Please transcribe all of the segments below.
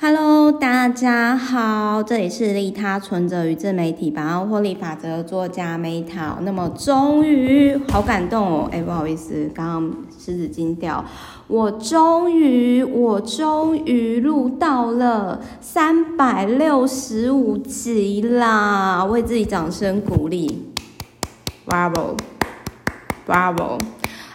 Hello，大家好，这里是利他存折与自媒体百万获利法则作家 Meta。那么终于好感动哦，哎，不好意思，刚刚狮子惊掉。我终于，我终于录到了三百六十五集啦，为自己掌声鼓励，Bravo，Bravo。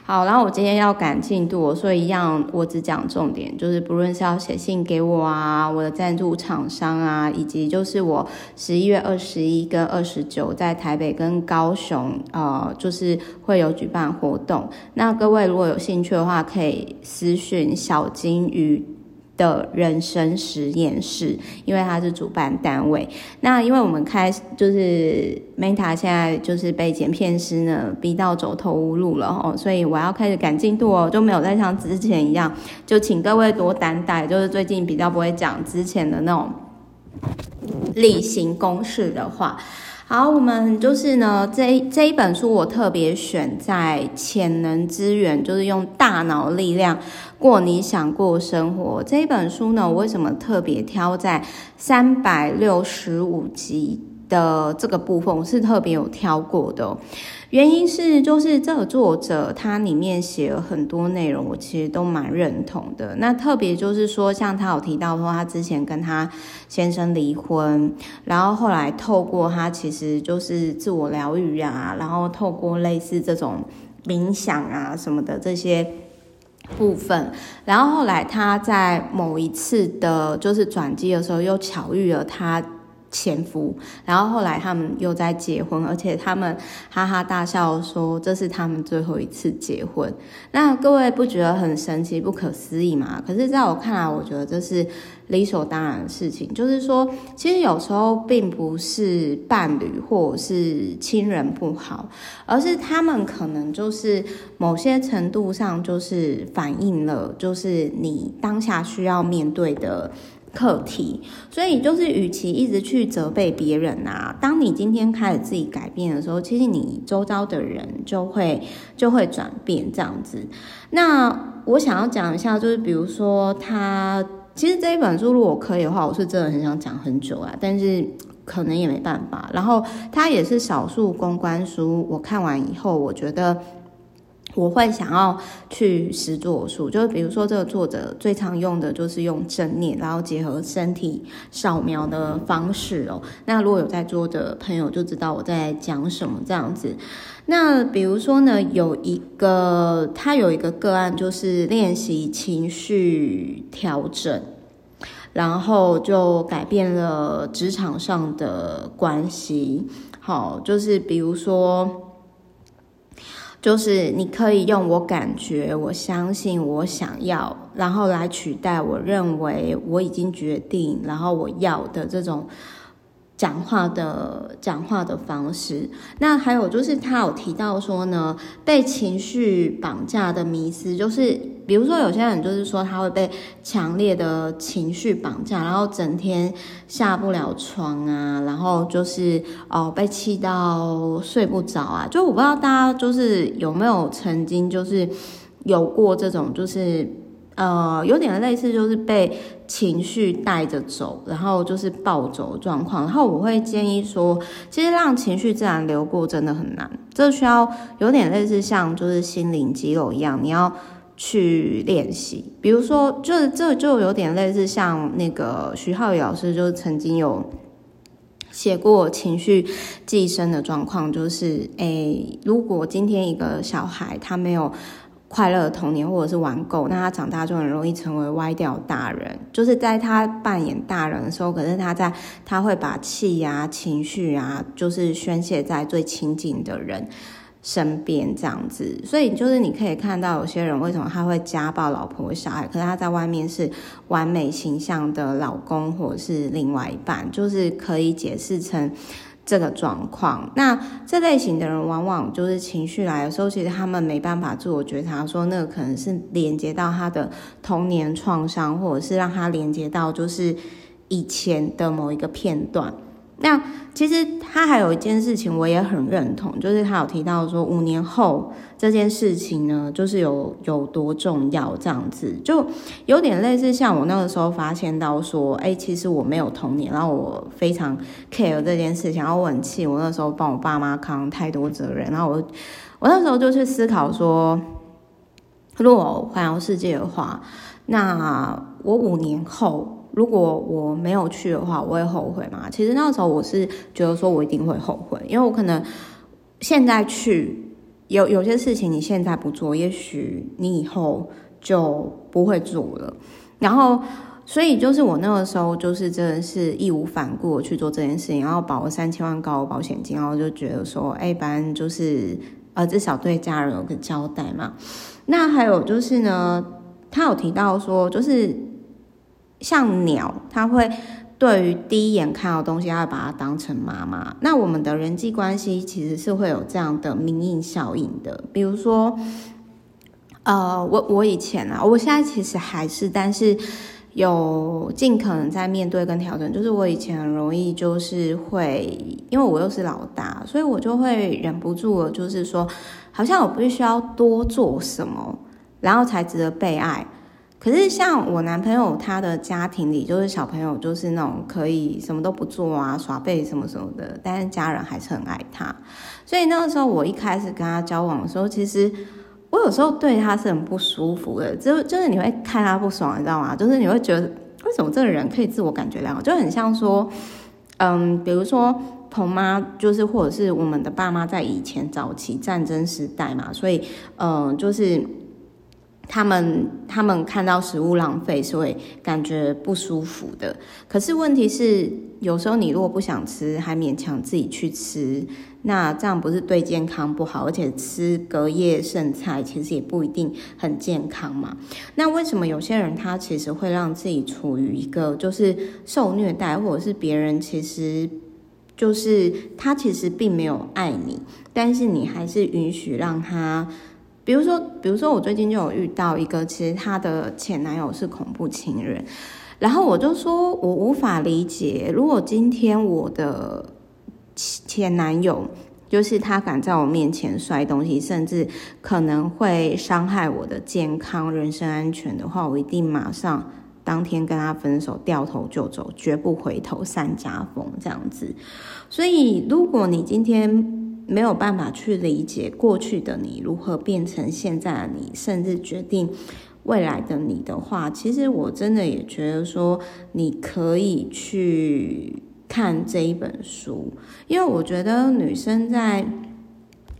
好，然后我今天要赶进度，所以一样我只讲重点，就是不论是要写信给我啊，我的赞助厂商啊，以及就是我十一月二十一跟二十九在台北跟高雄，呃，就是会有举办活动。那各位如果有兴趣的话，可以私讯小金鱼。的人生实验室，因为它是主办单位。那因为我们开就是 Meta 现在就是被剪片师呢逼到走投无路了哦，所以我要开始赶进度哦，就没有再像之前一样，就请各位多担待。就是最近比较不会讲之前的那种例行公事的话。好，我们就是呢，这一这一本书我特别选在潜能资源，就是用大脑力量过你想过生活。这一本书呢，我为什么特别挑在三百六十五集的这个部分？我是特别有挑过的。原因是，就是这个作者他里面写了很多内容，我其实都蛮认同的。那特别就是说，像他有提到说，他之前跟他先生离婚，然后后来透过他其实就是自我疗愈啊，然后透过类似这种冥想啊什么的这些部分，然后后来他在某一次的就是转机的时候，又巧遇了他。前夫，然后后来他们又在结婚，而且他们哈哈大笑说这是他们最后一次结婚。那各位不觉得很神奇、不可思议吗？可是在我看来，我觉得这是理所当然的事情。就是说，其实有时候并不是伴侣或者是亲人不好，而是他们可能就是某些程度上就是反映了，就是你当下需要面对的。课题，所以就是，与其一直去责备别人啊，当你今天开始自己改变的时候，其实你周遭的人就会就会转变这样子。那我想要讲一下，就是比如说他，其实这一本书如果可以的话，我是真的很想讲很久啊，但是可能也没办法。然后它也是少数公关书，我看完以后，我觉得。我会想要去实作术，就是比如说这个作者最常用的就是用正念，然后结合身体扫描的方式哦。那如果有在座的朋友就知道我在讲什么这样子。那比如说呢，有一个他有一个个案，就是练习情绪调整，然后就改变了职场上的关系。好，就是比如说。就是你可以用我感觉、我相信、我想要，然后来取代我认为我已经决定，然后我要的这种。讲话的讲话的方式，那还有就是他有提到说呢，被情绪绑架的迷思，就是比如说有些人就是说他会被强烈的情绪绑架，然后整天下不了床啊，然后就是哦被气到睡不着啊，就我不知道大家就是有没有曾经就是有过这种就是。呃，有点类似，就是被情绪带着走，然后就是暴走状况。然后我会建议说，其实让情绪自然流过真的很难，这需要有点类似像就是心灵肌肉一样，你要去练习。比如说，就是这就有点类似像那个徐浩宇老师，就曾经有写过情绪寄生的状况，就是诶，如果今天一个小孩他没有。快乐的童年，或者是玩够，那他长大就很容易成为歪掉大人。就是在他扮演大人的时候，可是他在他会把气呀、情绪啊，就是宣泄在最亲近的人身边这样子。所以就是你可以看到有些人为什么他会家暴老婆小孩，可是他在外面是完美形象的老公或者是另外一半，就是可以解释成。这个状况，那这类型的人往往就是情绪来的时候，其实他们没办法自我觉察，说那个可能是连接到他的童年创伤，或者是让他连接到就是以前的某一个片段。那其实他还有一件事情，我也很认同，就是他有提到说五年后这件事情呢，就是有有多重要，这样子。就有点类似像我那个时候发现到说，哎，其实我没有童年，然后我非常 care 这件事情，然后我很气，我那时候帮我爸妈扛太多责任，然后我我那时候就去思考说，如果环游世界的话，那我五年后。如果我没有去的话，我会后悔吗？其实那时候我是觉得说，我一定会后悔，因为我可能现在去有有些事情你现在不做，也许你以后就不会做了。然后，所以就是我那个时候就是真的是义无反顾去做这件事情，然后保了三千万高额保险金，然后就觉得说，哎，反正就是呃，至少对家人有个交代嘛。那还有就是呢，他有提到说，就是。像鸟，它会对于第一眼看到东西，它会把它当成妈妈。那我们的人际关系其实是会有这样的明印效应的。比如说，呃，我我以前啊，我现在其实还是，但是有尽可能在面对跟调整。就是我以前很容易就是会，因为我又是老大，所以我就会忍不住了，就是说，好像我必须要多做什么，然后才值得被爱。可是像我男朋友他的家庭里，就是小朋友就是那种可以什么都不做啊，耍废什么什么的，但是家人还是很爱他。所以那个时候我一开始跟他交往的时候，其实我有时候对他是很不舒服的，就就是你会看他不爽，你知道吗？就是你会觉得为什么这个人可以自我感觉良好，就很像说，嗯，比如说彭妈，就是或者是我们的爸妈在以前早期战争时代嘛，所以嗯，就是。他们他们看到食物浪费是会感觉不舒服的。可是问题是，有时候你如果不想吃，还勉强自己去吃，那这样不是对健康不好？而且吃隔夜剩菜其实也不一定很健康嘛。那为什么有些人他其实会让自己处于一个就是受虐待，或者是别人其实就是他其实并没有爱你，但是你还是允许让他。比如说，比如说，我最近就有遇到一个，其实她的前男友是恐怖情人，然后我就说，我无法理解，如果今天我的前男友就是他敢在我面前摔东西，甚至可能会伤害我的健康、人身安全的话，我一定马上当天跟他分手，掉头就走，绝不回头，散家风这样子。所以，如果你今天，没有办法去理解过去的你如何变成现在的你，甚至决定未来的你的话，其实我真的也觉得说，你可以去看这一本书，因为我觉得女生在。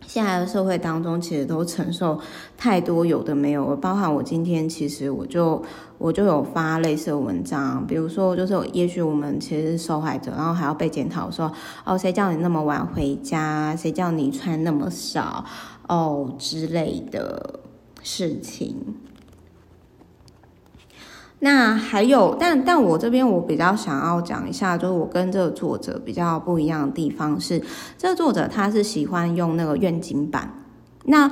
现在的社会当中，其实都承受太多有的没有，包含我今天，其实我就我就有发类似的文章，比如说，就是也许我们其实是受害者，然后还要被检讨说，哦，谁叫你那么晚回家，谁叫你穿那么少，哦之类的事情。那还有，但但我这边我比较想要讲一下，就是我跟这个作者比较不一样的地方是，这个作者他是喜欢用那个愿景版。那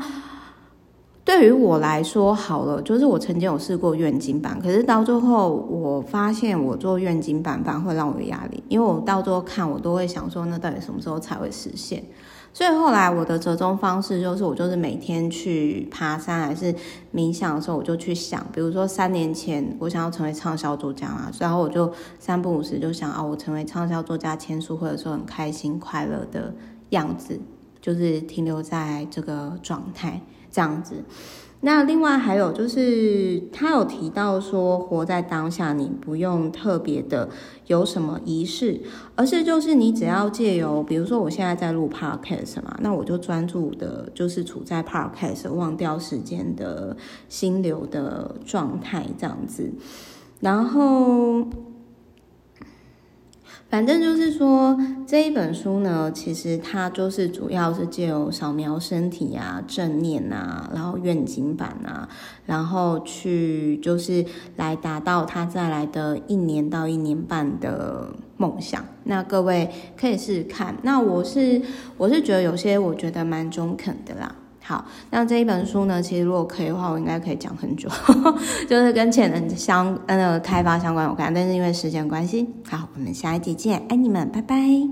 对于我来说，好了，就是我曾经有试过愿景版，可是到最后我发现我做愿景版反而会让我有压力，因为我到最后看我都会想说，那到底什么时候才会实现？所以后来我的折中方式就是，我就是每天去爬山还是冥想的时候，我就去想，比如说三年前我想要成为畅销作家嘛，然后我就三不五时就想啊，我成为畅销作家签书会的时候很开心快乐的样子，就是停留在这个状态这样子。那另外还有就是，他有提到说，活在当下，你不用特别的有什么仪式，而是就是你只要借由，比如说我现在在录 podcast 嘛，那我就专注的，就是处在 podcast 忘掉时间的心流的状态这样子，然后。反正就是说，这一本书呢，其实它就是主要是借由扫描身体啊、正念啊，然后愿景版啊，然后去就是来达到他再来的一年到一年半的梦想。那各位可以试试看。那我是我是觉得有些我觉得蛮中肯的啦。好，那这一本书呢，其实如果可以的话，我应该可以讲很久，就是跟潜能相那个开发相关有关，但是因为时间关系，好，我们下一集见，爱你们，拜拜。